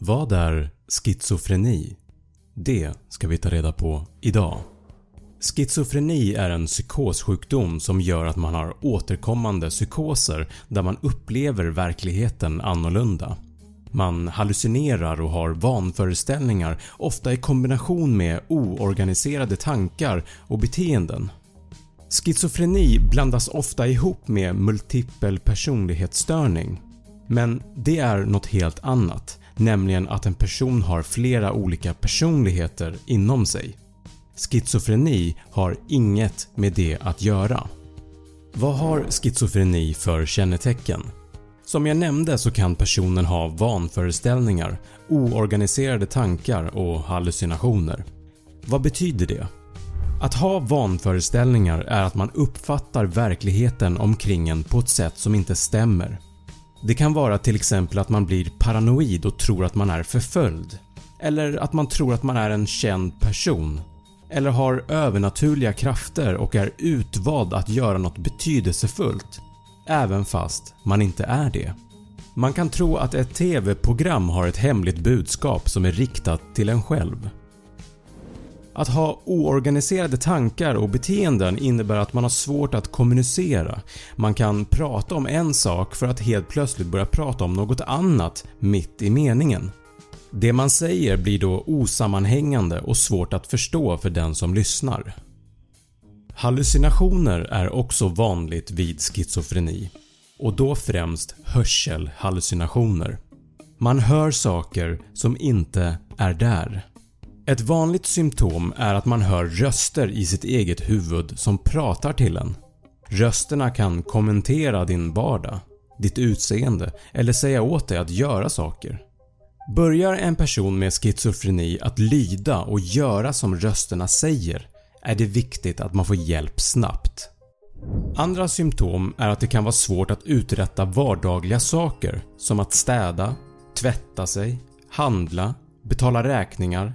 Vad är schizofreni? Det ska vi ta reda på idag. Schizofreni är en psykossjukdom som gör att man har återkommande psykoser där man upplever verkligheten annorlunda. Man hallucinerar och har vanföreställningar ofta i kombination med oorganiserade tankar och beteenden. Schizofreni blandas ofta ihop med multipel personlighetsstörning men det är något helt annat, nämligen att en person har flera olika personligheter inom sig. Schizofreni har inget med det att göra. Vad har schizofreni för kännetecken? Som jag nämnde så kan personen ha vanföreställningar, oorganiserade tankar och hallucinationer. Vad betyder det? Att ha vanföreställningar är att man uppfattar verkligheten omkring en på ett sätt som inte stämmer. Det kan vara till exempel att man blir paranoid och tror att man är förföljd, eller att man tror att man är en känd person, eller har övernaturliga krafter och är utvald att göra något betydelsefullt, även fast man inte är det. Man kan tro att ett TV-program har ett hemligt budskap som är riktat till en själv. Att ha oorganiserade tankar och beteenden innebär att man har svårt att kommunicera. Man kan prata om en sak för att helt plötsligt börja prata om något annat mitt i meningen. Det man säger blir då osammanhängande och svårt att förstå för den som lyssnar. Hallucinationer är också vanligt vid schizofreni och då främst hörselhallucinationer. Man hör saker som inte är där. Ett vanligt symptom är att man hör röster i sitt eget huvud som pratar till en. Rösterna kan kommentera din vardag, ditt utseende eller säga åt dig att göra saker. Börjar en person med schizofreni att lyda och göra som rösterna säger är det viktigt att man får hjälp snabbt. Andra symptom är att det kan vara svårt att uträtta vardagliga saker som att städa, tvätta sig, handla, betala räkningar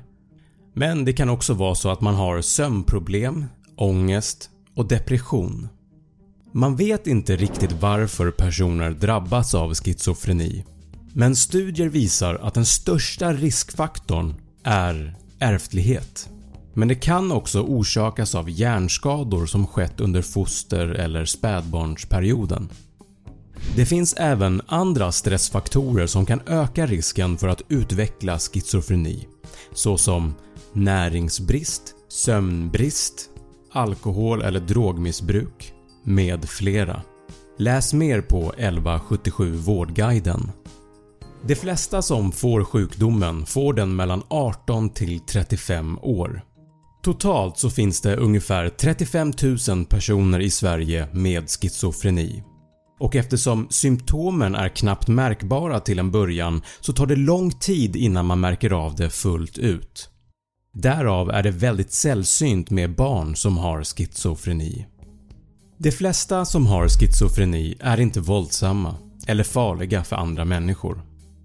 men det kan också vara så att man har sömnproblem, ångest och depression. Man vet inte riktigt varför personer drabbas av schizofreni men studier visar att den största riskfaktorn är ärftlighet. Men det kan också orsakas av hjärnskador som skett under foster eller spädbarnsperioden. Det finns även andra stressfaktorer som kan öka risken för att utveckla schizofreni såsom näringsbrist, sömnbrist, alkohol eller drogmissbruk med flera. Läs mer på 1177 Vårdguiden. De flesta som får sjukdomen får den mellan 18 till 35 år. Totalt så finns det ungefär 35 000 personer i Sverige med schizofreni och eftersom symptomen är knappt märkbara till en början så tar det lång tid innan man märker av det fullt ut. Därav är det väldigt sällsynt med barn som har schizofreni. De flesta som har schizofreni är inte våldsamma eller farliga för andra människor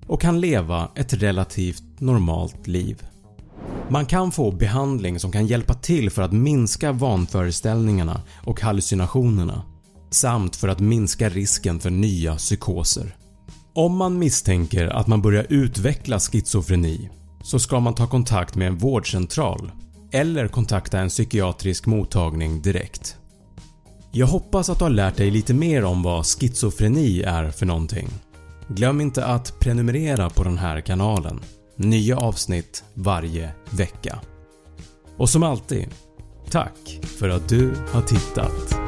och kan leva ett relativt normalt liv. Man kan få behandling som kan hjälpa till för att minska vanföreställningarna och hallucinationerna samt för att minska risken för nya psykoser. Om man misstänker att man börjar utveckla schizofreni så ska man ta kontakt med en vårdcentral eller kontakta en psykiatrisk mottagning direkt. Jag hoppas att du har lärt dig lite mer om vad schizofreni är för någonting. Glöm inte att prenumerera på den här kanalen. Nya avsnitt varje vecka. Och som alltid, tack för att du har tittat.